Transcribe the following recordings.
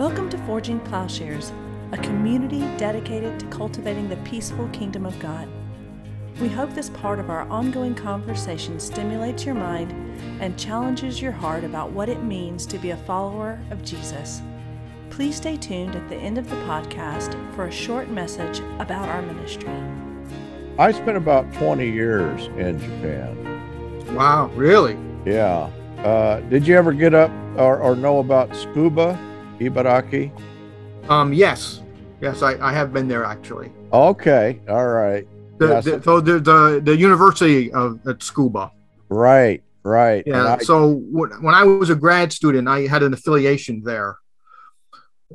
Welcome to Forging Plowshares, a community dedicated to cultivating the peaceful kingdom of God. We hope this part of our ongoing conversation stimulates your mind and challenges your heart about what it means to be a follower of Jesus. Please stay tuned at the end of the podcast for a short message about our ministry. I spent about 20 years in Japan. Wow, really? Yeah. Uh, did you ever get up or, or know about Tsukuba, Ibaraki? Um, yes, yes, I, I have been there actually. Okay, all right. The, Yeah, the, so the, the the University of at Tsukuba. Right, right. Yeah. I- so when, when I was a grad student, I had an affiliation there.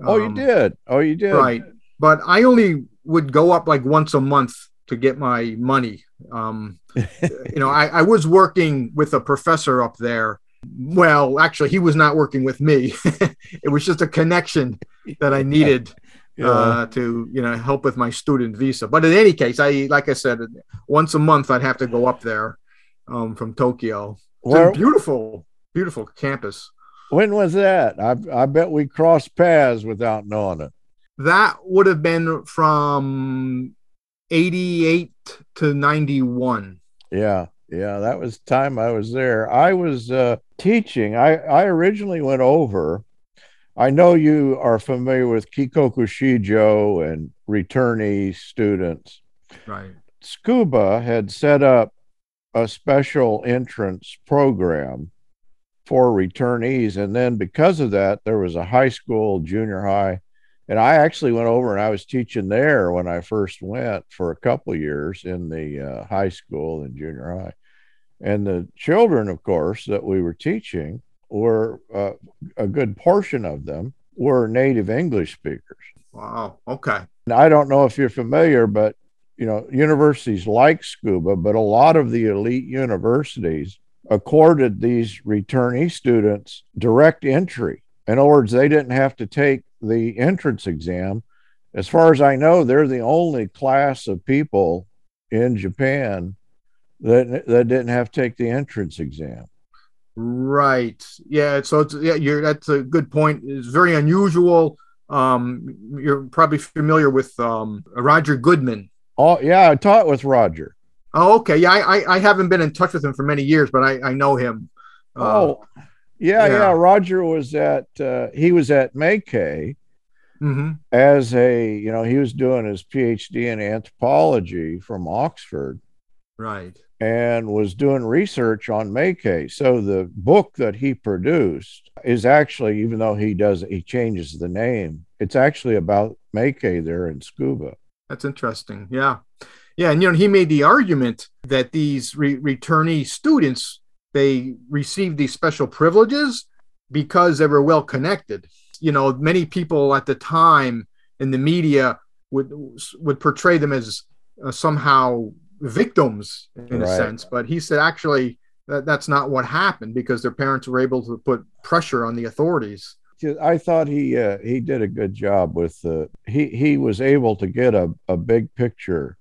oh, you Um, did. Oh, you did. Right. But I only would go up like once a month to get my money. Um, you know, I, I was working with a professor up there. Well, actually, he was not working with me. it was just a connection that I needed Yeah. uh, to, you know, help with my student visa. But in any case, I, like I said, once a month I'd have to go up there um, from Tokyo. It's a beautiful, beautiful campus. when was that? I, I bet we crossed paths without knowing it. That would have been from 88 to 91. Yeah, yeah, that was time I was there. I was uh, teaching. I, I originally went over. I know you are familiar with Kikoku Shijo and returnee students. Right. Tsukuba had set up a special entrance program for returnees. And then because of that, there was a high school, junior high. And I actually went over and I was teaching there when I first went for a couple years in the uh, high school and junior high. And the children, of course, that we were teaching were uh, a good portion of them were native English speakers. Wow. Okay. And I don't know if you're familiar, but you know, universities like Tsukuba, but a lot of the elite universities accorded these returnee students direct entry. In other words, they didn't have to take the entrance exam. As far as I know, they're the only class of people in Japan that that didn't have to take the entrance exam. Right. Yeah. So it's, yeah, you're, that's a good point. It's very unusual. Um, you're probably familiar with um, Roger Goodman. Oh, yeah, I taught with Roger. Oh, okay. Yeah. I, I, I haven't been in touch with him for many years, but I, I know him. Uh, oh, yeah, yeah. yeah. Roger was at uh, he was at Mackay mhm. as a you know he was doing his PhD in anthropology from Oxford Right. And was doing research on Mackay. So the book that he produced is actually, even though he does he changes the name, it's actually about Mackay there in Tsukuba. That's interesting. Yeah. Yeah. And, you know, he made the argument that these re- returnee students, they received these special privileges because they were well connected. You know, many people at the time in the media would would portray them as uh, somehow victims in a sense, but he said actually that that's not what happened because their parents were able to put pressure on the authorities. I thought he uh, he did a good job with the he he was able to get a, a big picture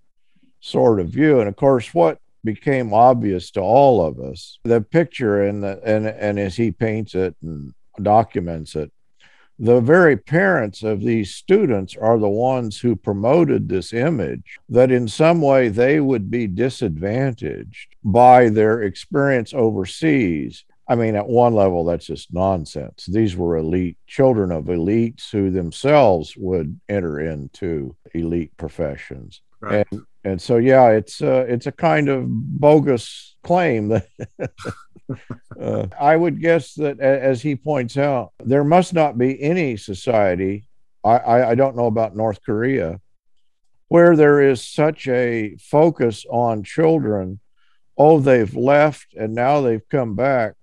sort of view, and of course, what became obvious to all of us, the picture and the and and as he paints it and documents it, the very parents of these students are the ones who promoted this image that in some way they would be disadvantaged by their experience overseas. I mean, at one level, that's just nonsense. These were elite children of elites who themselves would enter into elite professions. Right. And and so yeah, it's uh, it's a kind of bogus claim that uh, I would guess that as he points out, there must not be any society. I, I, I don't know about North Korea where there is such a focus on children. Oh, they've left and now they've come back,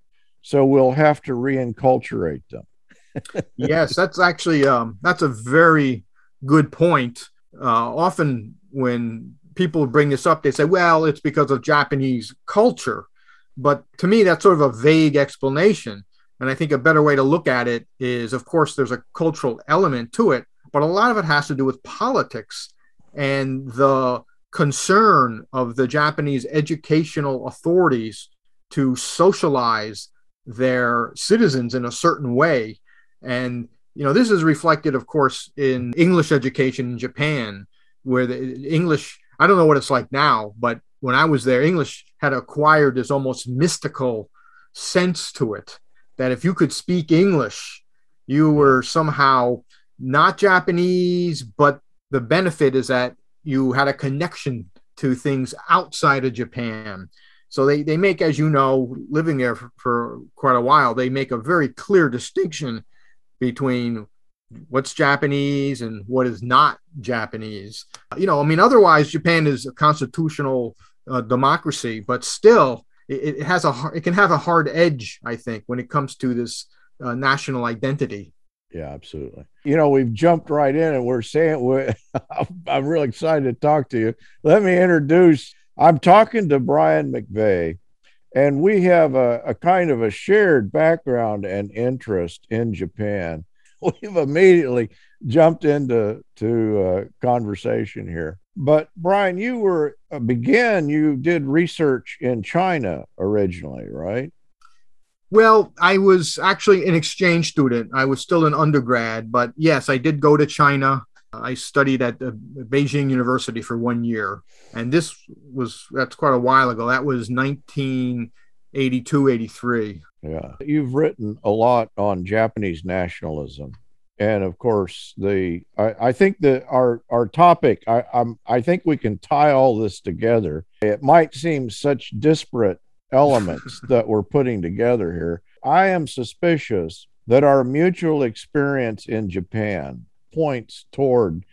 so we'll have to reinculturate them. yes, that's actually um, that's a very good point. Uh, often when people bring this up, they say, "Well, it's because of Japanese culture," but to me, that's sort of a vague explanation. And I think a better way to look at it is, of course, there's a cultural element to it, but a lot of it has to do with politics and the concern of the Japanese educational authorities to socialize their citizens in a certain way. And you know, this is reflected, of course, in English education in Japan, where the English, I don't know what it's like now, but when I was there, English had acquired this almost mystical sense to it that if you could speak English, you were somehow not Japanese, but the benefit is that you had a connection to things outside of Japan. So they, they make, as you know, living there for, for quite a while, they make a very clear distinction between what's Japanese and what is not Japanese. You know, I mean, otherwise, Japan is a constitutional uh, democracy, but still, it, it, has a it can have a hard edge, I think, when it comes to this uh, national identity. Yeah, absolutely. You know, we've jumped right in, and we're saying we're, I'm really excited to talk to you. Let me introduce. I'm talking to Brian McVeigh, and we have a, a kind of a shared background and interest in Japan. We've immediately jumped into to uh, conversation here. But Brian, you were uh, begin. You did research in China originally, right? Well, I was actually an exchange student. I was still an undergrad, but yes, I did go to China. I studied at Beijing University for one year, and this was that's quite a while ago. That was 1982, 83. Yeah, you've written a lot on Japanese nationalism, and of course the I, I think that our our topic I, I'm I think we can tie all this together. It might seem such disparate elements that we're putting together here. I am suspicious that our mutual experience in Japan points toward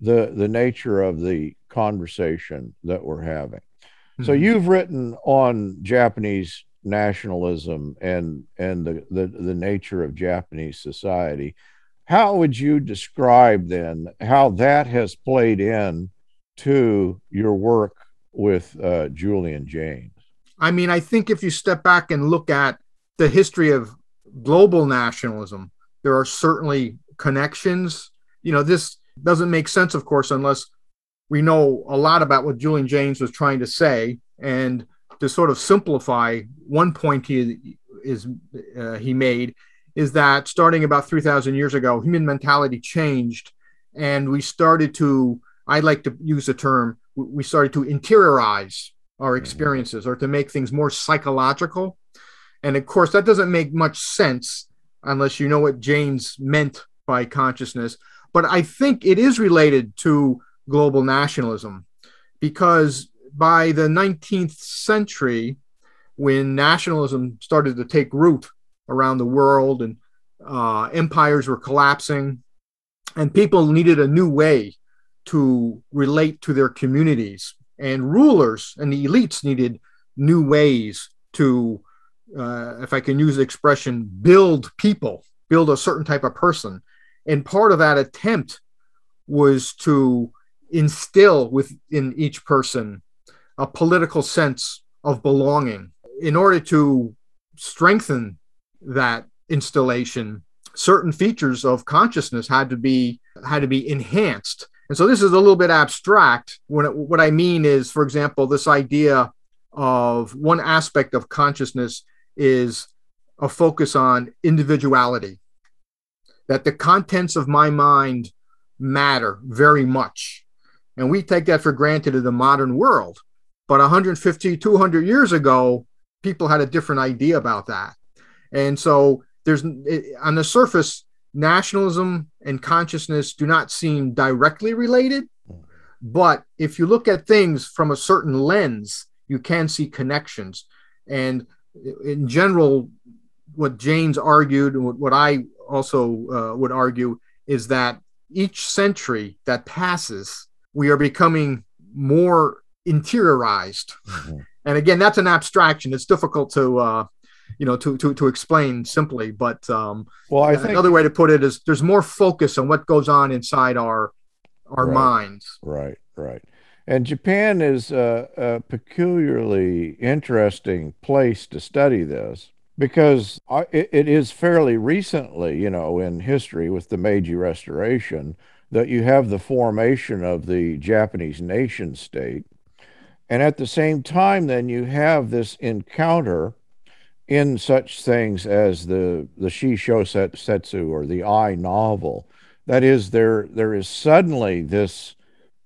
the the nature of the conversation that we're having. Mm-hmm. So you've written on Japanese nationalism and and the, the the nature of Japanese society how would you describe then how that has played in to your work with uh, Julian Jaynes? I mean, I think if you step back and look at the history of global nationalism, there are certainly connections. You know, this doesn't make sense, of course, unless we know a lot about what Julian Jaynes was trying to say. And to sort of simplify, one point he is uh, he made is that starting about 3,000 years ago, human mentality changed, and we started to, I like to use the term, we started to interiorize our mm-hmm. experiences or to make things more psychological. And of course, that doesn't make much sense unless you know what Jaynes meant by consciousness. But I think it is related to global nationalism because by the 19th century, when nationalism started to take root around the world and uh, empires were collapsing and people needed a new way to relate to their communities. And rulers and the elites needed new ways to uh, if i can use the expression build people build a certain type of person. And part of that attempt was to instill within each person a political sense of belonging in order to strengthen that installation, certain features of consciousness had to be had to be enhanced. And so this is a little bit abstract. When it, what I mean is, for example, this idea of one aspect of consciousness is a focus on individuality, that the contents of my mind matter very much. And we take that for granted in the modern world. But 150, 200 years ago, people had a different idea about that. And so there's on the surface, nationalism and consciousness do not seem directly related. But if you look at things from a certain lens, you can see connections. And in general, what Jaynes argued, and what I also uh, would argue, is that each century that passes, we are becoming more interiorized. Mm-hmm. And again, that's an abstraction. It's difficult to uh, you know to to to explain simply but um well i think another way to put it is there's more focus on what goes on inside our our right, minds right right and japan is a, a peculiarly interesting place to study this because it, it is fairly recently you know in history with the meiji restoration that you have the formation of the japanese nation state and at the same time then you have this encounter in such things as the the Shisho Setsu or the I novel. That is, there there is suddenly this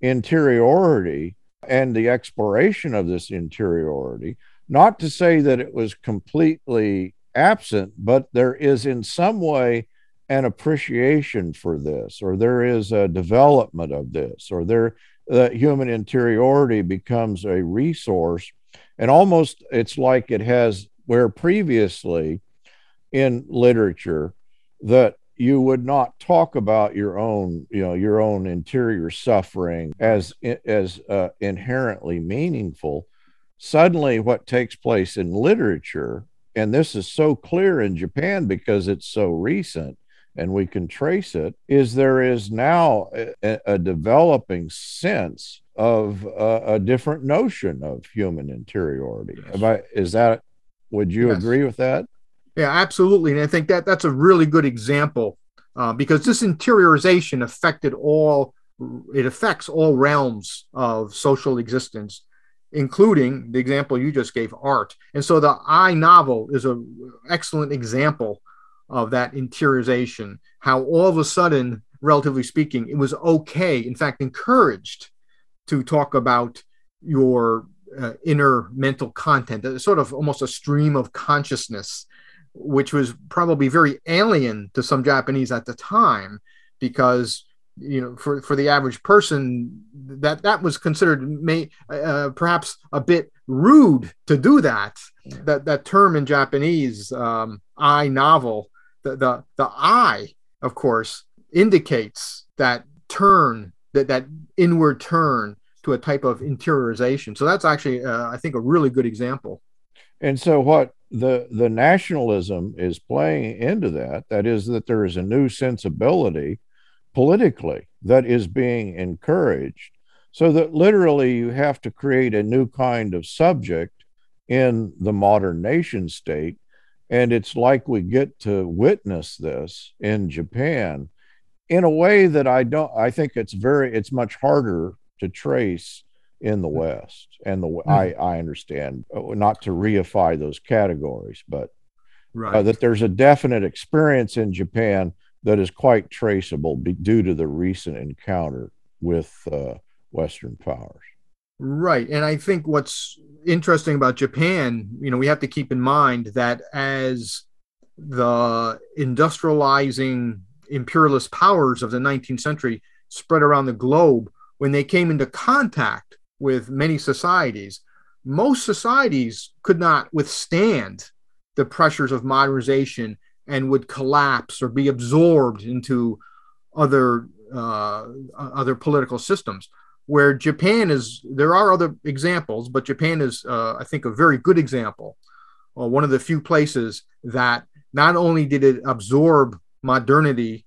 interiority and the exploration of this interiority. Not to say that it was completely absent, but there is in some way an appreciation for this, or there is a development of this, or there the human interiority becomes a resource, and almost it's like it has where previously in literature that you would not talk about your own you know your own interior suffering as as uh, inherently meaningful. Suddenly what takes place in literature and this is so clear in Japan because it's so recent and we can trace it is there is now a, a developing sense of a, a, different notion of human interiority yes. I, is that would you yes. agree with that? Yeah, absolutely. And I think that that's a really good example uh, because this interiorization affected all, it affects all realms of social existence, including the example you just gave, art. And so the I novel is an excellent example of that interiorization, how all of a sudden, relatively speaking, it was okay, in fact, encouraged to talk about your uh, inner mental content, a sort of almost a stream of consciousness, which was probably very alien to some Japanese at the time, because you know for, for the average person that that was considered may uh, perhaps a bit rude to do that. That that term in japanese um, i novel the, the the i of course indicates that turn that that inward turn to a type of interiorization. So that's actually, uh, I think, a really good example. And so, what the the nationalism is playing into that that is that there is a new sensibility politically that is being encouraged, so that literally you have to create a new kind of subject in the modern nation state. And it's like we get to witness this in Japan in a way that I don't, I think it's very, it's much harder to trace in the hmm. West. And the mm. I I understand uh, not to reify those categories, but uh, right. uh, that there's a definite experience in Japan that is quite traceable be, due to the recent encounter with uh, Western powers. Right, and I think what's interesting about Japan, you know, we have to keep in mind that as the industrializing imperialist powers of the 19th century spread around the globe, when they came into contact with many societies, most societies could not withstand the pressures of modernization and would collapse or be absorbed into other uh, other political systems. Where Japan is, there are other examples, but Japan is, uh, I think, a very good example. Uh, one of the few places that not only did it absorb modernity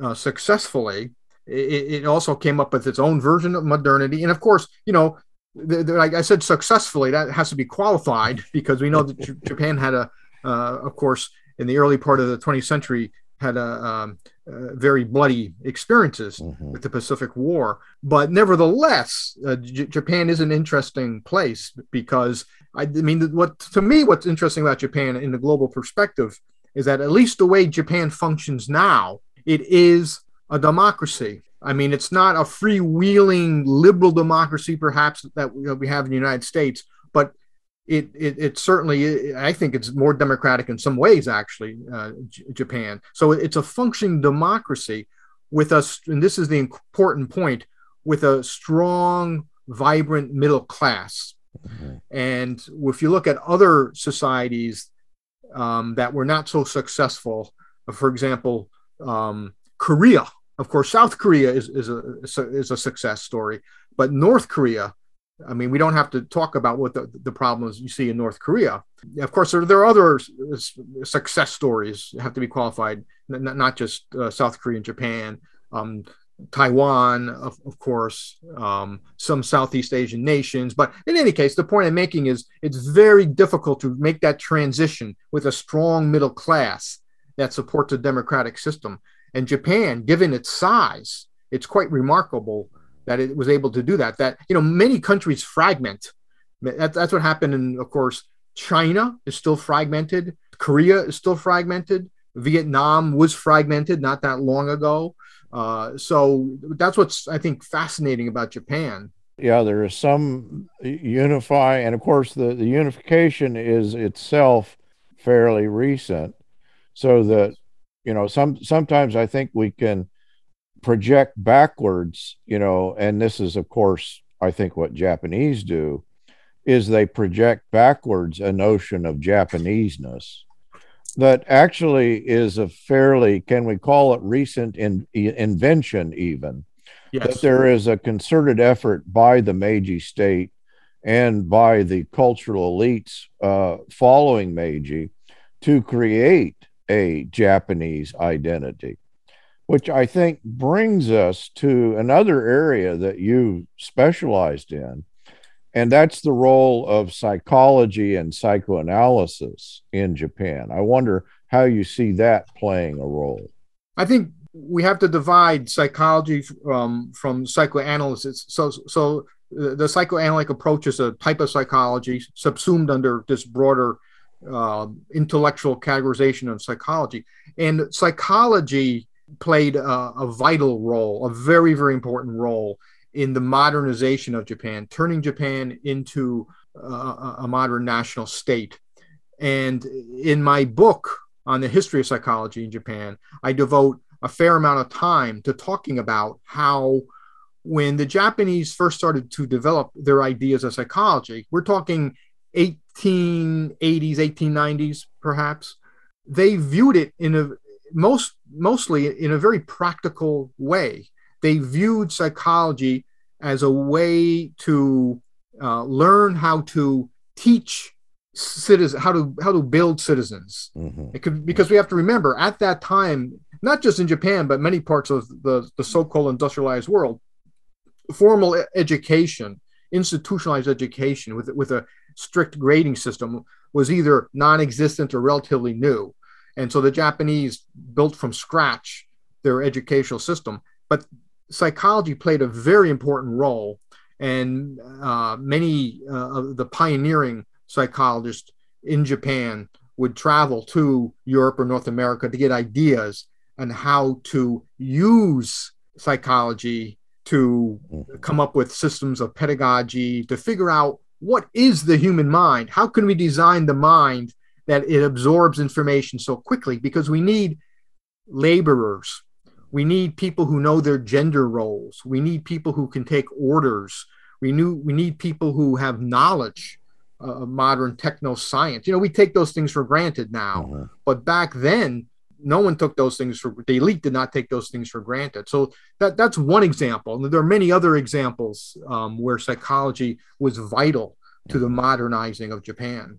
uh, successfully, it, it, also came up with its own version of modernity. And of course, you know, the, the, like I said, successfully, that has to be qualified because we know that Japan had a, uh, of course, in the early part of the 20th century, had a, um, uh, very bloody experiences mm-hmm. with the Pacific War. But nevertheless, uh, J- Japan is an interesting place because I, I mean, what to me, what's interesting about Japan in the global perspective is that at least the way Japan functions now, it is a democracy. I mean, it's not a freewheeling liberal democracy, perhaps that we have in the United States, but it, it, it certainly, I think it's more democratic in some ways, actually, uh, J- Japan. So it's a functioning democracy with us, and this is the important point, with a strong, vibrant middle class. Mm-hmm. And if you look at other societies um, that were not so successful, for example, um, Korea, of course, South Korea is, is, a, is a success story, but North Korea, I mean, we don't have to talk about what the, the problems you see in North Korea. Of course, there, there are other success stories have to be qualified, not, not just uh, South Korea and Japan, um, Taiwan, of, of course, um, some Southeast Asian nations. But in any case, the point I'm making is it's very difficult to make that transition with a strong middle class that supports a democratic system. And Japan, given its size, it's quite remarkable that it was able to do that. That you know, many countries fragment. That, that's what happened and of course, China is still fragmented. Korea is still fragmented. Vietnam was fragmented not that long ago. Uh, so that's what's I think fascinating about Japan. Yeah, there is some unify, and of course the, the unification is itself fairly recent, so that you know some sometimes I think we can project backwards, you know, and this is of course I think what Japanese do is they project backwards a notion of Japaneseness that actually is a fairly, can we call it recent in, invention even? Yes. That there is a concerted effort by the Meiji state and by the cultural elites uh, following Meiji to create a Japanese identity, which I think brings us to another area that you specialized in, and that's the role of psychology and psychoanalysis in Japan. I wonder how you see that playing a role. I think we have to divide psychology um, from psychoanalysis. So, so the psychoanalytic approach is a type of psychology subsumed under this broader uh, intellectual categorization of psychology. And psychology played a, a vital role, a very, very important role in the modernization of Japan, turning Japan into a modern national state. And in my book on the history of psychology in Japan, I devote a fair amount of time to talking about how when the Japanese first started to develop their ideas of psychology, we're talking 1880s, 1890s, perhaps, they viewed it in a most mostly in a very practical way they viewed psychology as a way to uh, learn how to teach citizens how to how to build citizens mm-hmm. could because we have to remember at that time not just in japan but many parts of the, the so-called industrialized world formal education institutionalized education with with a strict grading system was either non-existent or relatively new and so the japanese built from scratch their educational system. But psychology played a very important role, and uh, many uh, of the pioneering psychologists in Japan would travel to Europe or North America to get ideas on how to use psychology to come up with systems of pedagogy to figure out what is the human mind? How can we design the mind that it absorbs information so quickly because we need laborers we need people who know their gender roles. We need people who can take orders. We knew we need people who have knowledge uh, of modern techno science. You know, we take those things for granted now, mm-hmm. but back then, no one took those things for the elite did not take those things for granted. So that that's one example. And there are many other examples um, where psychology was vital to the mm-hmm. modernizing of Japan.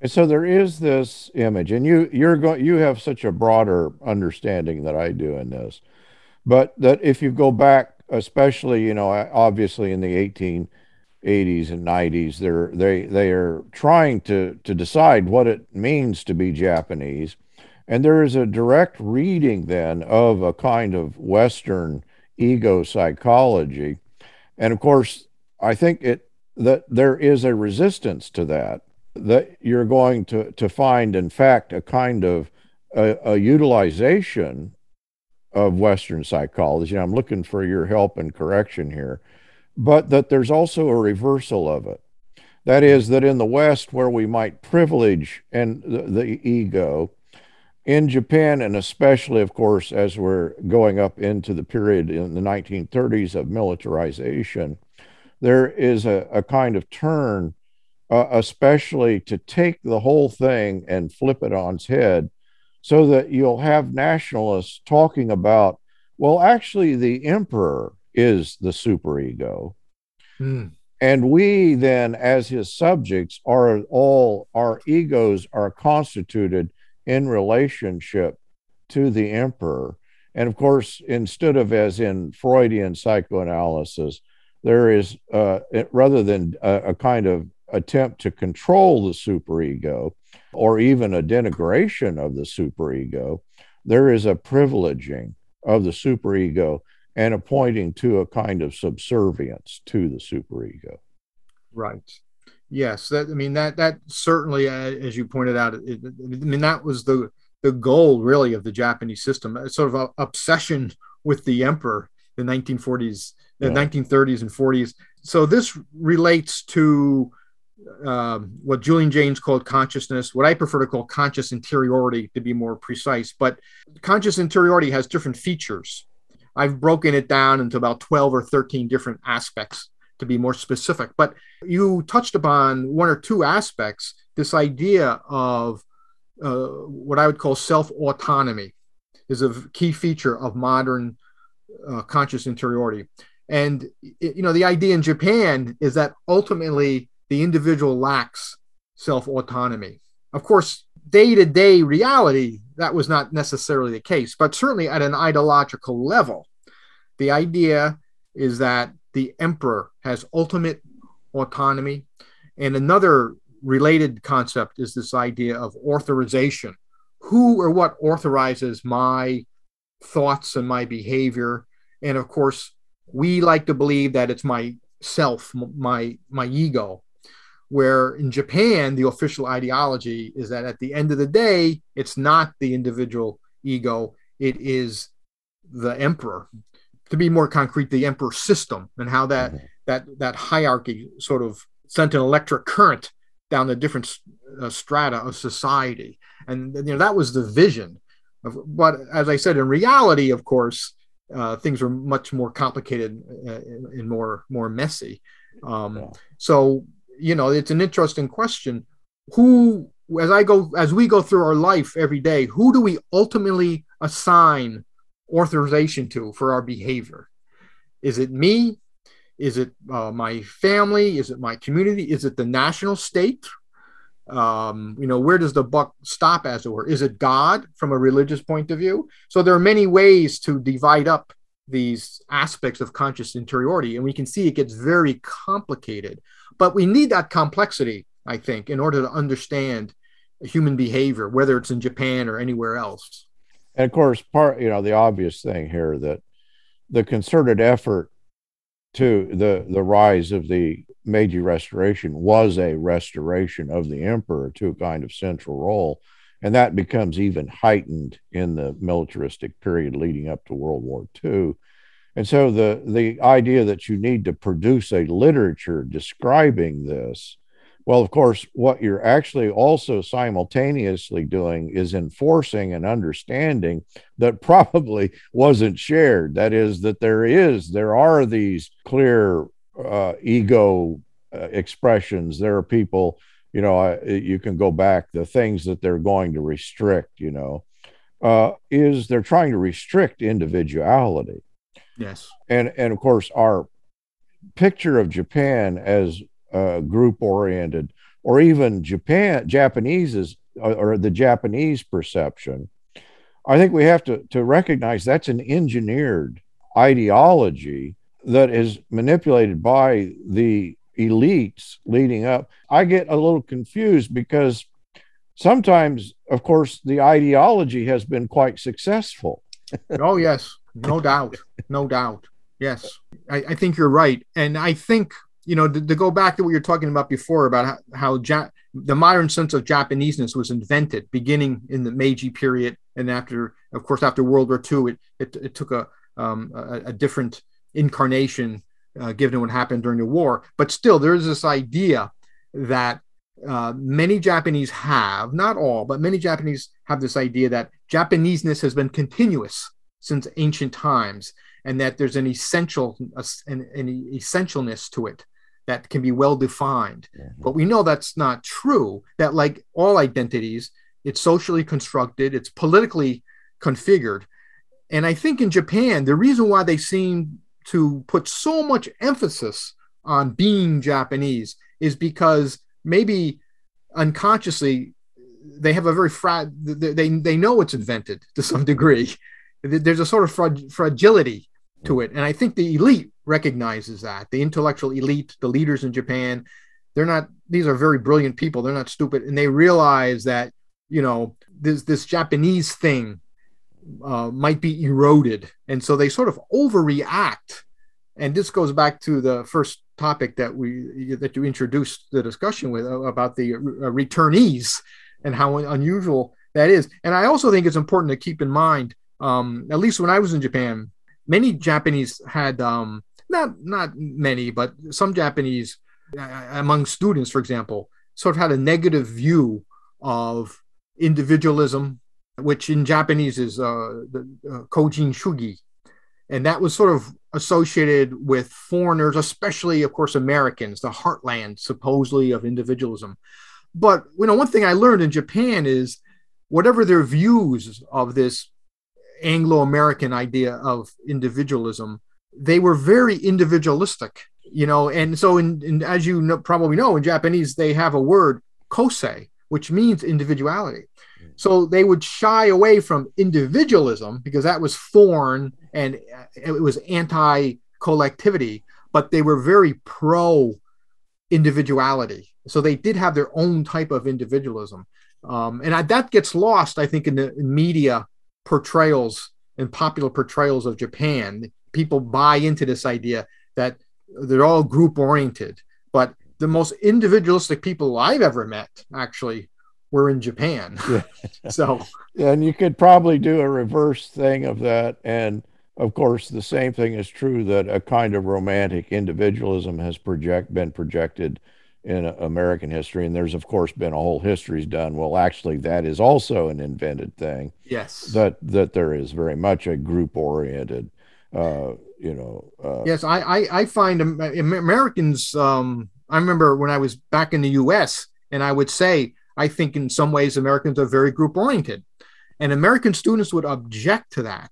And so there is this image, and you you're going you have such a broader understanding that I do in this, but that if you go back, especially you know obviously in the 1880s and 90s, they're they they are trying to to decide what it means to be Japanese, and there is a direct reading then of a kind of Western ego psychology, and of course I think it that there is a resistance to that that you're going to, to find, in fact, a kind of a, a utilization of Western psychology. I'm looking for your help and correction here, but that there's also a reversal of it. That is, that in the West, where we might privilege and the, the ego, in Japan, and especially, of course, as we're going up into the period in the 1930s of militarization, there is a, a kind of turn uh, especially to take the whole thing and flip it on its head so that you'll have nationalists talking about, well, actually, the emperor is the superego. Mm. And we then, as his subjects, are all our egos are constituted in relationship to the emperor. And of course, instead of as in Freudian psychoanalysis, there is, uh, rather than a, a kind of attempt to control the superego or even a denigration of the superego, there is a privileging of the superego and a pointing to a kind of subservience to the superego. Right. Yes, that I mean that that certainly, uh, as you pointed out, it, I mean that was the the goal really of the Japanese system, a sort of obsession with the emperor, in the 1940s, the yeah. 1930s and 40s. So this relates to um, what Julian Jaynes called consciousness, what I prefer to call conscious interiority to be more precise. But conscious interiority has different features. I've broken it down into about 12 or 13 different aspects to be more specific. But you touched upon one or two aspects this idea of uh, what I would call self autonomy is a key feature of modern uh, conscious interiority. And you know, the idea in Japan is that ultimately the individual lacks self autonomy. Of course, day to day reality, that was not necessarily the case, but certainly at an ideological level, the idea is that the emperor has ultimate autonomy. And another related concept is this idea of authorization. Who or what authorizes my thoughts and my behavior? And of course, we like to believe that it's my self, my my ego. Where in Japan, the official ideology is that at the end of the day, it's not the individual ego, it is the emperor. To be more concrete, the emperor system and how that mm-hmm. that that hierarchy sort of sent an electric current down the different uh, strata of society. And you know that was the vision. Of, but as I said, in reality, of course, uh, things were much more complicated uh, and more more messy. Um, yeah. So you know, it's an interesting question. Who, as I go, as we go through our life every day, who do we ultimately assign authorization to for our behavior? Is it me? Is it uh, my family? Is it my community? Is it the national state? Um, you know, where does the buck stop, as it were? Is it God from a religious point of view? So there are many ways to divide up these aspects of conscious interiority, and we can see it gets very complicated. But we need that complexity, I think, in order to understand human behavior, whether it's in Japan or anywhere else. And of course, part you know the obvious thing here that the concerted effort to the the rise of the Meiji Restoration was a restoration of the emperor to a kind of central role, and that becomes even heightened in the militaristic period leading up to World War II. And so the the idea that you need to produce a literature describing this well, of course, what you're actually also simultaneously doing is enforcing an understanding that probably wasn't shared. That is, that there is, there are these clear uh, ego uh, expressions. There are people, you know, uh, you can go back, the things that they're going to restrict, you know, uh, is they're trying to restrict individuality. Yes. And, and of course, our picture of Japan as uh, group oriented, or even Japan Japanese's or the Japanese perception. I think we have to, to recognize that's an engineered ideology that is manipulated by the elites leading up. I get a little confused because sometimes, of course, the ideology has been quite successful. oh, yes, no doubt. No doubt. Yes, I, I, think you're right. And I think you know, to, to, go back to what you're talking about before about how, how ja- the modern sense of Japaneseness was invented beginning in the Meiji period, and after, of course, after World War II, it it, it took a, um, a, a different incarnation uh, given what happened during the war. But still, there is this idea that uh, many Japanese have, not all, but many Japanese have this idea that Japaneseness has been continuous since ancient times, and that there's an essential an, an essentialness to it that can be well defined. Mm-hmm. But we know that's not true, that like all identities, it's socially constructed, it's politically configured. And I think in Japan, the reason why they seem to put so much emphasis on being Japanese is because maybe unconsciously they have a very fra- they, they know it's invented to some degree. There's a sort of fragility to it. And I think the elite recognizes that. The intellectual elite, the leaders in Japan, they're not, these are very brilliant people. They're not stupid. And they realize that, you know, this, this Japanese thing uh, might be eroded. And so they sort of overreact. And this goes back to the first topic that we that you introduced the discussion with uh, about the uh, returnees and how unusual that is. And I also think it's important to keep in mind, um, at least when I was in Japan, many Japanese had um, not not many, but some Japanese uh, among students, for example, sort of had a negative view of individualism, which in Japanese is uh, the uh, kojin shugi, and that was sort of associated with foreigners, especially, of course, Americans, the heartland supposedly of individualism. But you know, one thing I learned in Japan is whatever their views of this Anglo-American idea of individualism, they were very individualistic, you know. And so, in, in as you know, probably know, in Japanese they have a word kosei, which means individuality. So they would shy away from individualism because that was foreign and it was anti collectivity, but they were very pro individuality. So they did have their own type of individualism. Um, and I, that gets lost, I think, in the media portrayals and popular portrayals of Japan. People buy into this idea that they're all group oriented, but the most individualistic people I've ever met actually were in Japan. So, and you could probably do a reverse thing of that. And of course, the same thing is true that a kind of romantic individualism has project been projected in American history, and there's of course been a whole history's done. Well, actually, that is also an invented thing. Yes, that that there is very much a group oriented. Uh, you know. Uh, yes, I, I I find Americans. Um, I remember when I was back in the U.S. and I would say I think in some ways Americans are very group oriented, and American students would object to that,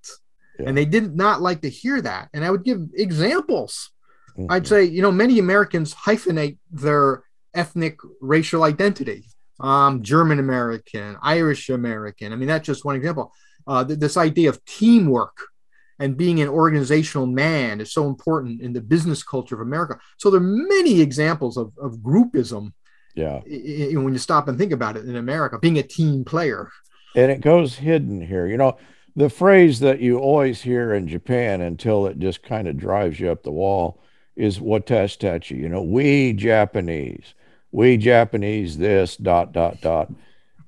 yeah. and they did not like to hear that. And I would give examples Mm-hmm. I'd say, you know, many Americans hyphenate their ethnic racial identity. Um, German American, Irish American. I mean, that's just one example. Uh, th- this idea of teamwork and being an organizational man is so important in the business culture of America. So there are many examples of, of groupism. Yeah. I- I- when you stop and think about it in America, being a team player. And it goes hidden here. You know, the phrase that you always hear in Japan until it just kind of drives you up the wall is watashi you know, we Japanese, we Japanese this, dot, dot, dot.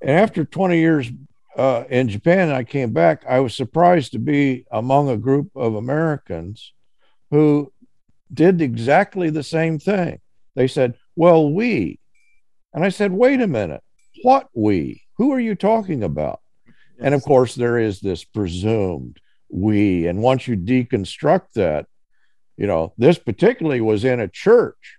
And after 20 years uh, in Japan, I came back, I was surprised to be among a group of Americans who did exactly the same thing. They said, well, we. And I said, wait a minute, what we? Who are you talking about? And of course, there is this presumed we. And once you deconstruct that, you know this particularly was in a church.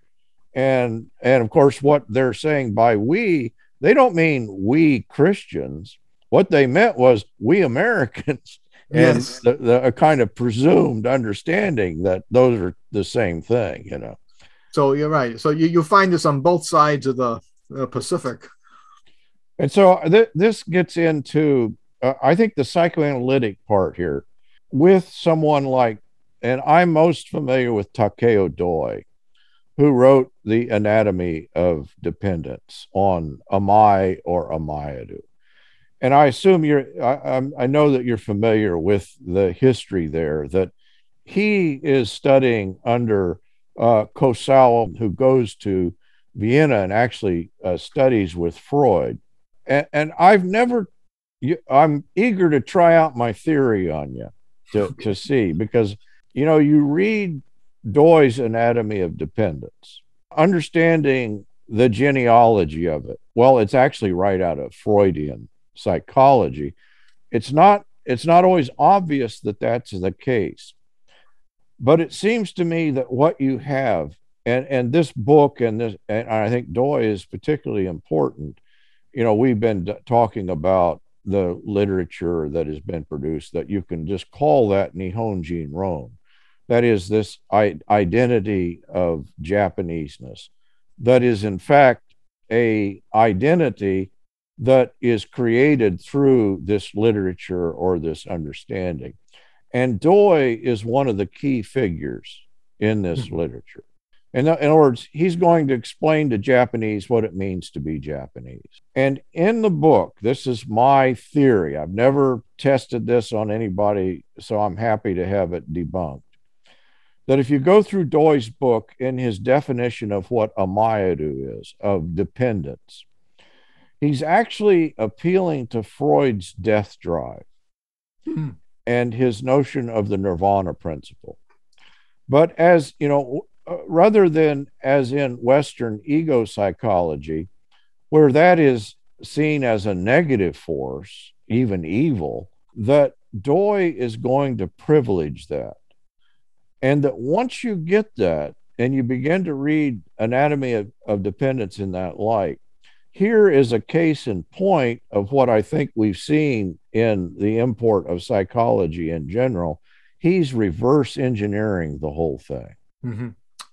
And and of course what they're saying by we they don't mean we christians. What they meant was we americans. And yes. the, the, a kind of presumed understanding that those are the same thing you know. So you're right. So you, you find this on both sides of the, the pacific. And so th- this gets into uh, i think the psychoanalytic part here. With someone like and I'm most familiar with Takeo Doi, who wrote The Anatomy of Dependence on Amae or Amayadu. And I assume you're, I, I know that you're familiar with the history there, that he is studying under uh, Kurosawa, who goes to Vienna and actually uh, studies with Freud. And, and I've never, I'm eager to try out my theory on you to, to see because you know, you read Doi's Anatomy of Dependence, understanding the genealogy of it. Well, it's actually right out of Freudian psychology. It's not it's not always obvious that that's the case. But it seems to me that what you have and and this book and this and I think Doy is particularly important. You know, we've been d- talking about the literature that has been produced that you can just call that Nihonjin Ron that is this identity of Japaneseness that is in fact a identity that is created through this literature or this understanding. And Doi is one of the key figures in this mm-hmm. literature. In, in other words, he's going to explain to Japanese what it means to be Japanese. And in the book, this is my theory. I've never tested this on anybody, so I'm happy to have it debunked that if you go through Doi's book in his definition of what a mayadu is, of dependence, he's actually appealing to Freud's death drive mm-hmm. and his notion of the nirvana principle. But as you know, uh, rather than as in Western ego psychology, where that is seen as a negative force, even evil, that Dooy is going to privilege that. And that once you get that and you begin to read Anatomy of, of Dependence in that light, here is a case in point of what I think we've seen in the import of psychology in general. He's reverse engineering the whole thing. Mm-hmm.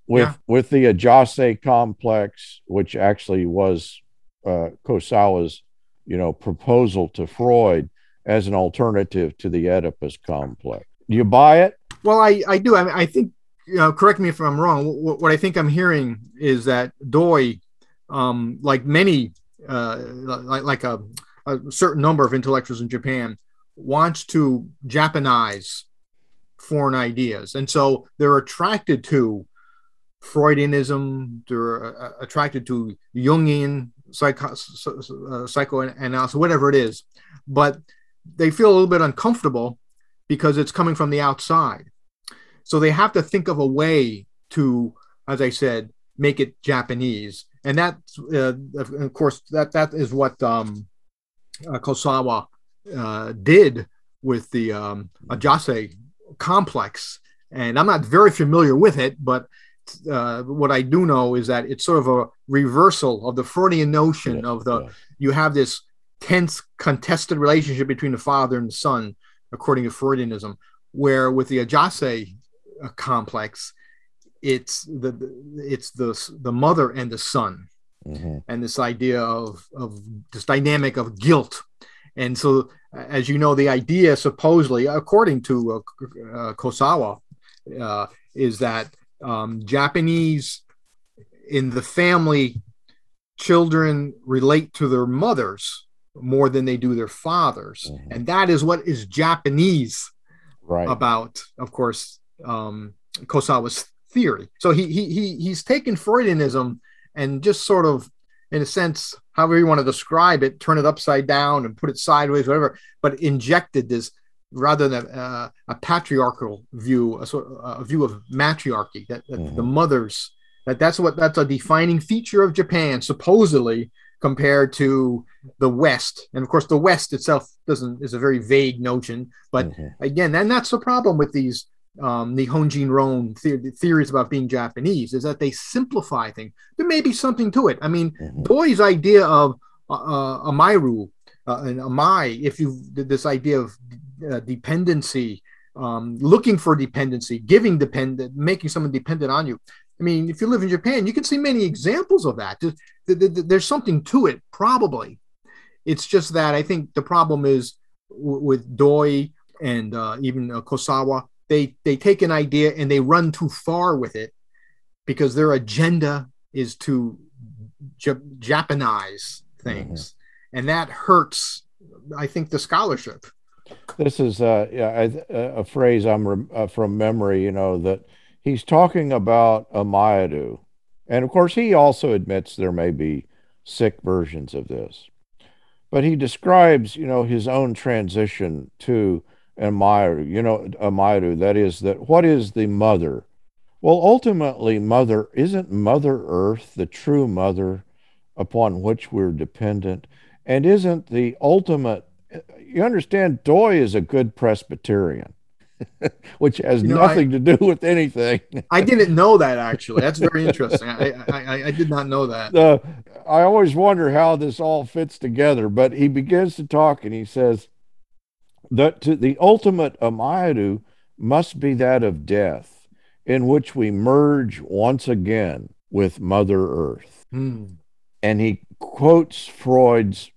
With, yeah. with the Ajase complex, which actually was uh, Kurosawa's, you know, proposal to Freud as an alternative to the Oedipus complex. Do you buy it? Well, I, I do. I, I think, you know, correct me if I'm wrong. What, what I think I'm hearing is that Doi, um, like many, uh, like, like a, a certain number of intellectuals in Japan, wants to Japanize foreign ideas. And so they're attracted to Freudianism, they're uh, attracted to Jungian psycho, uh, psychoanalysis, whatever it is. But they feel a little bit uncomfortable because it's coming from the outside. So they have to think of a way to, as I said, make it Japanese. And that, uh, of course, that that is what um, uh, Kurosawa uh, did with the um, Ajase complex. And I'm not very familiar with it, but uh, what I do know is that it's sort of a reversal of the Freudian notion of the you have this tense contested relationship between the father and the son, according to Freudianism, where with the Ajase uh, complex, it's the it's the the mother and the son, mm-hmm. and this idea of of this dynamic of guilt, and so as you know, the idea supposedly, according to uh, uh, Kurosawa, uh, is that um, Japanese in the family, children relate to their mothers more than they do their fathers. Mm-hmm. And that is what is Japanese right. about, of course, um, Kurosawa's theory. So he, he, he, he's taken Freudianism and just sort of, in a sense, however you want to describe it, turn it upside down and put it sideways, whatever, but injected this rather than uh, a patriarchal view, a, sort of, a view of matriarchy, that, that mm-hmm. the mothers, that that's what that's a defining feature of Japan, supposedly compared to the West. And of course, the West itself doesn't is a very vague notion. But mm-hmm. again, and that's the problem with these um, the Nihonjin the- theories about being Japanese is that they simplify things. There may be something to it. I mean, mm-hmm. Doi's idea of uh, uh, amaeru uh, and amae, if you this idea of uh, dependency, um, looking for dependency, giving dependent, making someone dependent on you. I mean, if you live in Japan, you can see many examples of that. There's something to it, probably. It's just that I think the problem is with Doi and uh, even uh, Kurosawa, they they take an idea and they run too far with it because their agenda is to Japanize things, mm-hmm. and that hurts. I think the scholarship. This is uh, yeah, a, a phrase I'm re- uh, from memory. You know that he's talking about a Mayadu. And of course, he also admits there may be sick versions of this. But he describes, you know, his own transition to a Mayadu, you know, a that is, that what is the mother? Well, ultimately, mother, isn't Mother Earth the true mother upon which we're dependent? And isn't the ultimate, you understand, Doi is a good Presbyterian. which has you know, nothing I, to do with anything. I didn't know that actually. That's very interesting. I, I, I did not know that. Uh, I always wonder how this all fits together. But he begins to talk and he says that to the ultimate Amayadu must be that of death, in which we merge once again with Mother Earth. Hmm. And he quotes Freud's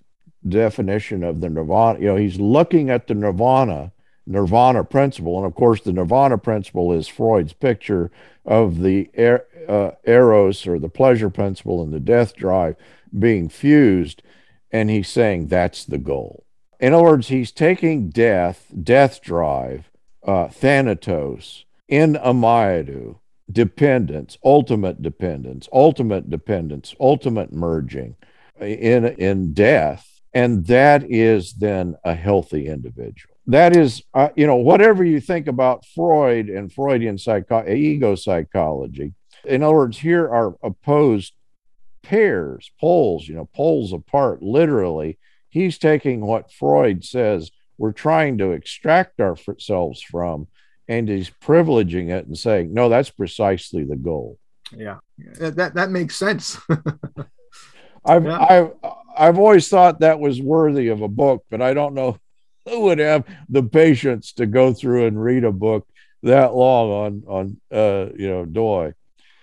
definition of the nirvana. You know, he's looking at the nirvana nirvana principle. And of course, the nirvana principle is Freud's picture of the er, uh, eros or the pleasure principle and the death drive being fused. And he's saying that's the goal. In other words, he's taking death, death drive, uh, thanatos, in Amayadu, dependence, ultimate dependence, ultimate dependence, ultimate merging in, in death. And that is then a healthy individual. That is, uh, you know, whatever you think about Freud and Freudian psycho- ego psychology. In other words, here are opposed pairs, poles, you know, poles apart, literally. He's taking what Freud says we're trying to extract ourselves from and he's privileging it and saying, no, that's precisely the goal. Yeah, that that makes sense. I've yeah. I've I've always thought that was worthy of a book, but I don't know who would have the patience to go through and read a book that long on on uh, you know Doi.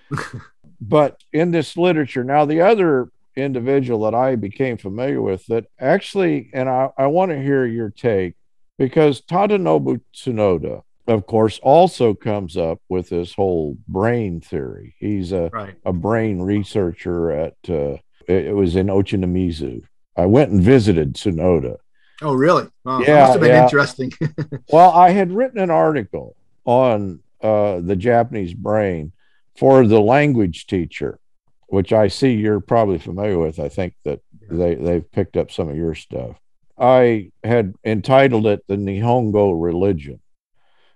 but in this literature, now the other individual that I became familiar with that actually, and I, I want to hear your take because Tadanobu Tsunoda of course, also comes up with this whole brain theory. He's a, right. a brain researcher at, uh, it was in Ochanomizu. I went and visited Tsunoda. Oh, really? Wow, yeah, must have been yeah. interesting. well, I had written an article on uh, the Japanese brain for the language teacher, which I see you're probably familiar with. I think that they, they've picked up some of your stuff. I had entitled it The Nihongo Religion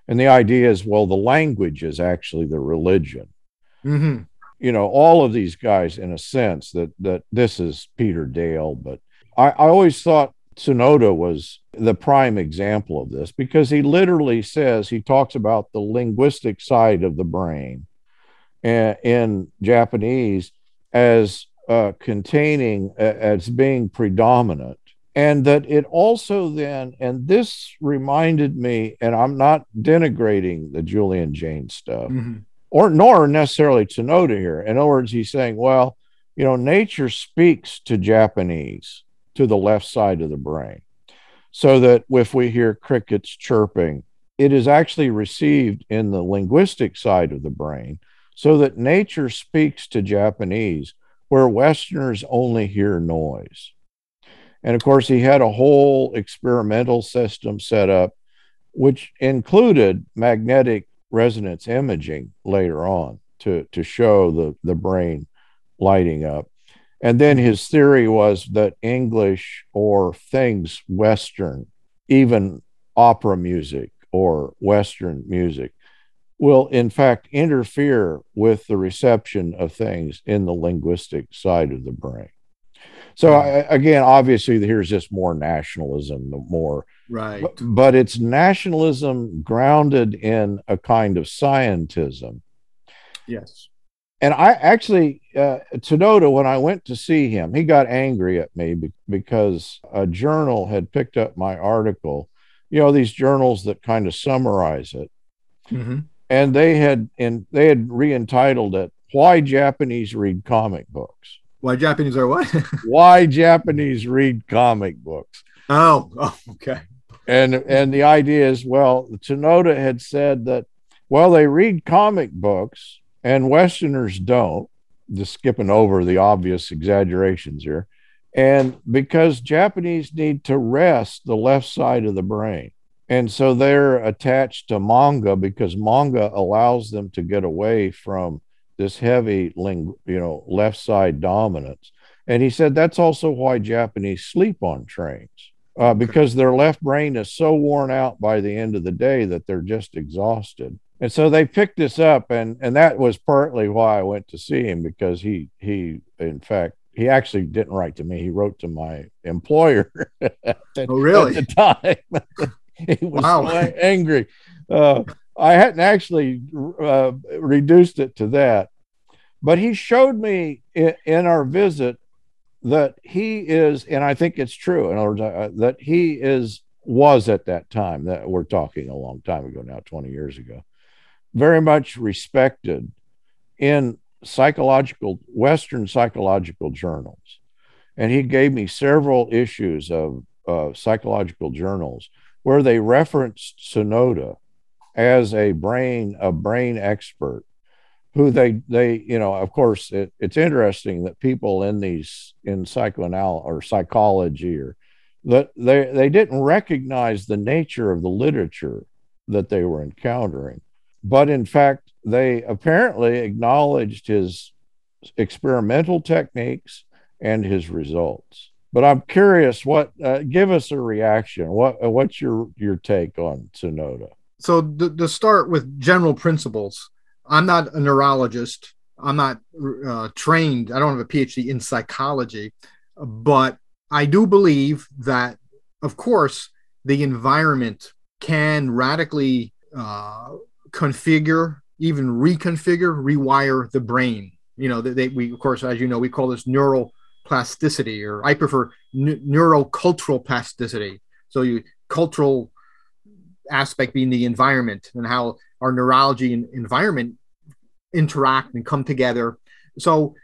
and the idea is, well, the language is actually the religion. Mm-hmm. You know, all of these guys, in a sense, that that this is Peter Dale, but I, I always thought Tsunoda was the prime example of this because he literally says he talks about the linguistic side of the brain in, in Japanese as uh, containing as being predominant. And that it also then and this reminded me and i'm not denigrating the julian jaynes stuff mm-hmm. or nor necessarily Tsunoda here. In other words he's saying well you know nature speaks to japanese to the left side of the brain so that if we hear crickets chirping it is actually received in the linguistic side of the brain so that nature speaks to japanese where westerners only hear noise and of course, he had a whole experimental system set up, which included magnetic resonance imaging later on to, to show the, the brain lighting up. And then his theory was that English or things Western, even opera music or Western music, will in fact interfere with the reception of things in the linguistic side of the brain. So I, again, obviously, here's just more nationalism, the more right, but, but, it's nationalism grounded in a kind of scientism. Yes, and I actually uh, when I went to see him, he got angry at me be- because a journal had picked up my article. You know, these journals that kind of summarize it, mm-hmm. and they had and they had re-entitled it "Why Japanese Read Comic Books." Why Japanese are what? Why Japanese read comic books. Oh, oh, okay. And and the idea is, well, Tsunoda had said that, well, they read comic books and Westerners don't. Just skipping over the obvious exaggerations here. And because Japanese need to rest the left side of the brain. And so they're attached to manga because manga allows them to get away from this heavy, ling, you know, left side dominance. And he said that's also why Japanese sleep on trains uh, because their left brain is so worn out by the end of the day that they're just exhausted. And so they picked this up, and and that was partly why I went to see him because he he in fact he actually didn't write to me. He wrote to my employer. at, oh, really? At the time, he was wow. so angry. Uh, I hadn't actually uh, reduced it to that, but he showed me in, in, our visit that he is, and I think it's true. In other words, uh, that he is was at that time that we're talking a long time ago now, twenty years ago, very much respected in psychological Western psychological journals, and he gave me several issues of uh, psychological journals where they referenced Tsunoda as a brain a brain expert who they they you know of course it, it's interesting that people in these in psychoanalysis or psychology or that they they didn't recognize the nature of the literature that they were encountering but in fact, they apparently acknowledged his experimental techniques and his results. But I'm curious, what uh, give us a reaction? What uh, what's your your take on Tsunoda? So to, start with general principles, I'm not a neurologist. I'm not uh, trained. I don't have a PhD in psychology, but I do believe that, of course, the environment can radically uh, configure, even reconfigure, rewire the brain. You know, they, we of course, as you know, we call this neural plasticity, or I prefer n- neurocultural plasticity. So you cultural aspect being the environment and how our neurology and environment interact and come together. So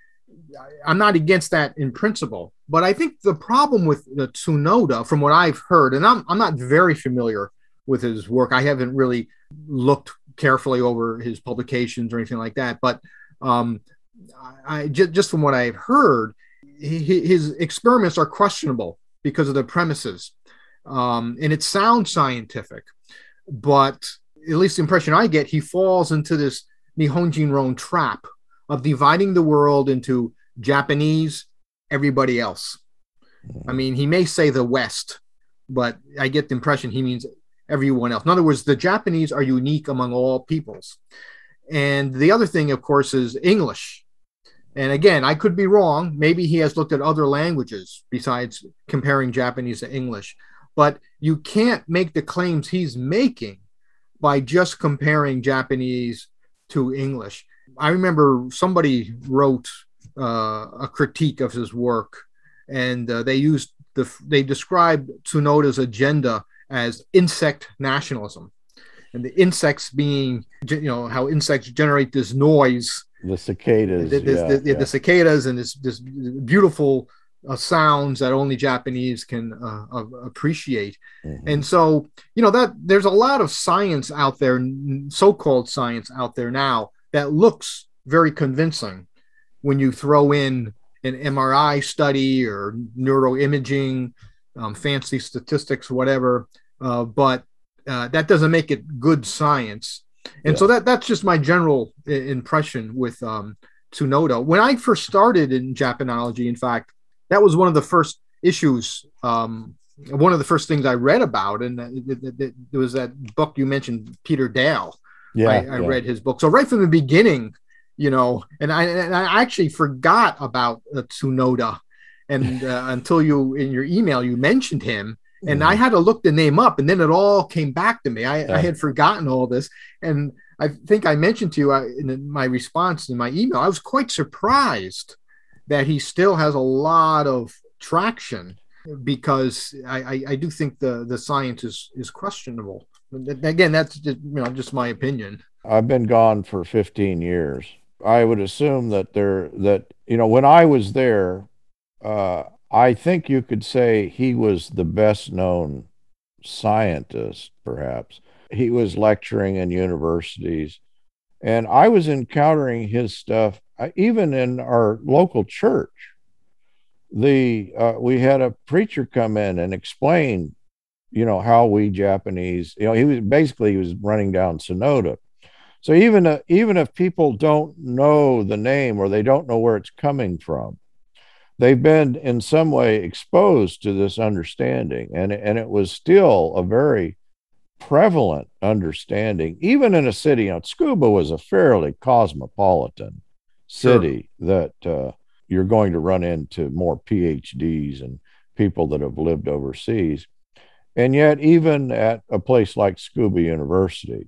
I'm not against that in principle, but I think the problem with the Tsunoda, from what I've heard, and I'm, I'm not very familiar with his work. I haven't really looked carefully over his publications or anything like that, but um, I, just, just from what I've heard, he, his experiments are questionable because of the premises. Um, and it sounds scientific, but at least the impression I get, he falls into this Nihonjin trap of dividing the world into Japanese, everybody else. I mean, he may say the West, but I get the impression he means everyone else. In other words, the Japanese are unique among all peoples. And the other thing, of course, is English. And again, I could be wrong. Maybe he has looked at other languages besides comparing Japanese to English. But you can't make the claims he's making by just comparing Japanese to English. I remember somebody wrote uh, a critique of his work, and uh, they used the they described Tsunoda's agenda as insect nationalism, and the insects being you know how insects generate this noise. The cicadas, the, yeah, the, yeah. the cicadas, and this this beautiful uh, sounds that only Japanese can uh, uh, appreciate. Mm-hmm. And so, you know, that there's a lot of science out there, so called science out there now, that looks very convincing when you throw in an MRI study or neuroimaging, um, fancy statistics, whatever. Uh, but uh, that doesn't make it good science. And yeah. so that that's just my general impression with um, Tsunoda. When I first started in Japanology, in fact, that was one of the first issues. Um, one of the first things I read about, and it, was that book you mentioned, Peter Dale. Yeah, I, I yeah. read his book. So right from the beginning, you know, and I and I actually forgot about uh, Tsunoda, and uh, until you in your email you mentioned him, and mm-hmm. I had to look the name up, and then it all came back to me. I, yeah. I had forgotten all this, and I think I mentioned to you uh, in my response in my email, I was quite surprised that he still has a lot of traction because I, I, I do think the the science is is questionable. Again, that's just, you know just my opinion. I've been gone for 15 years. I would assume that there that you know when I was there, uh, I think you could say he was the best known scientist. Perhaps he was lecturing in universities, and I was encountering his stuff even in our local church, the uh, we had a preacher come in and explain, you know, how we Japanese, you know, he was basically he was running down Tsunoda. So even uh, even if people don't know the name or they don't know where it's coming from, they've been in some way exposed to this understanding, and and it was still a very prevalent understanding, even in a city. You know, Tsukuba was a fairly cosmopolitan city sure. that uh, you're going to run into more PhDs and people that have lived overseas. And yet, even at a place like Tsukuba University,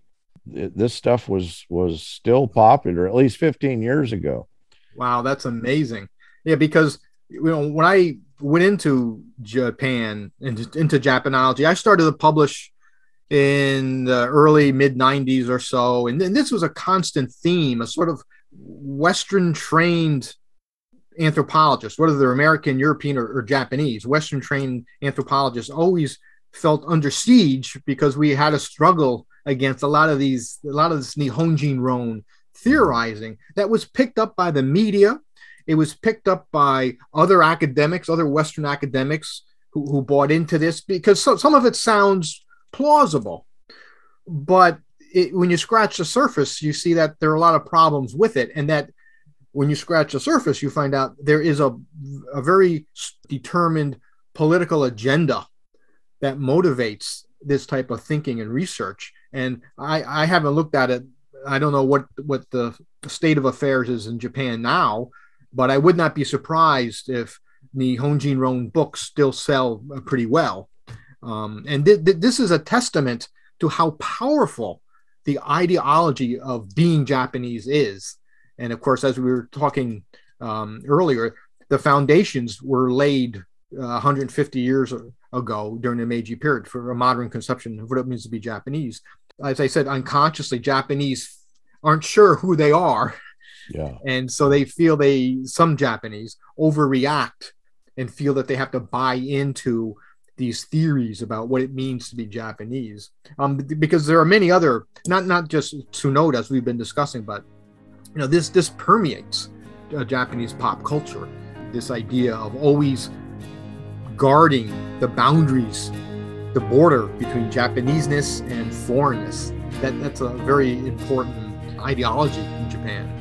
it, this stuff was was still popular at least 15 years ago. Wow, that's amazing. Yeah, because you know when I went into Japan into, into Japanology, I started to publish in the early mid 90s or so, and, and this was a constant theme, a sort of Western trained anthropologists, whether they're American, European, or, or Japanese, Western trained anthropologists always felt under siege because we had a struggle against a lot of these, a lot of this Nihonjin theorizing that was picked up by the media. It was picked up by other academics, other Western academics who, who bought into this because so, some of it sounds plausible. But it, when you scratch the surface, you see that there are a lot of problems with it, and that when you scratch the surface, you find out there is a, a very determined political agenda that motivates this type of thinking and research. And I, I haven't looked at it. I don't know what what the state of affairs is in Japan now, but I would not be surprised if the Nihonjinron books still sell uh, pretty well. Um, and th- th- this is a testament to how powerful the ideology of being Japanese is. And of course, as we were talking um, earlier, the foundations were laid uh, 150 years ago during the Meiji period for a modern conception of what it means to be Japanese. As I said, unconsciously, Japanese aren't sure who they are. Yeah. And so they feel they, some Japanese, overreact and feel that they have to buy into these theories about what it means to be Japanese. Um, because there are many other, not not just Tsunoda as we've been discussing, but you know this this permeates uh, Japanese pop culture. This idea of always guarding the boundaries, the border between Japaneseness and foreignness. That that's a very important ideology in Japan.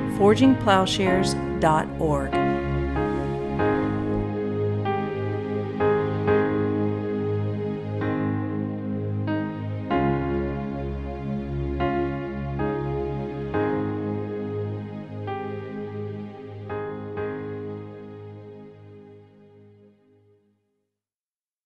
forgingplowshares.org.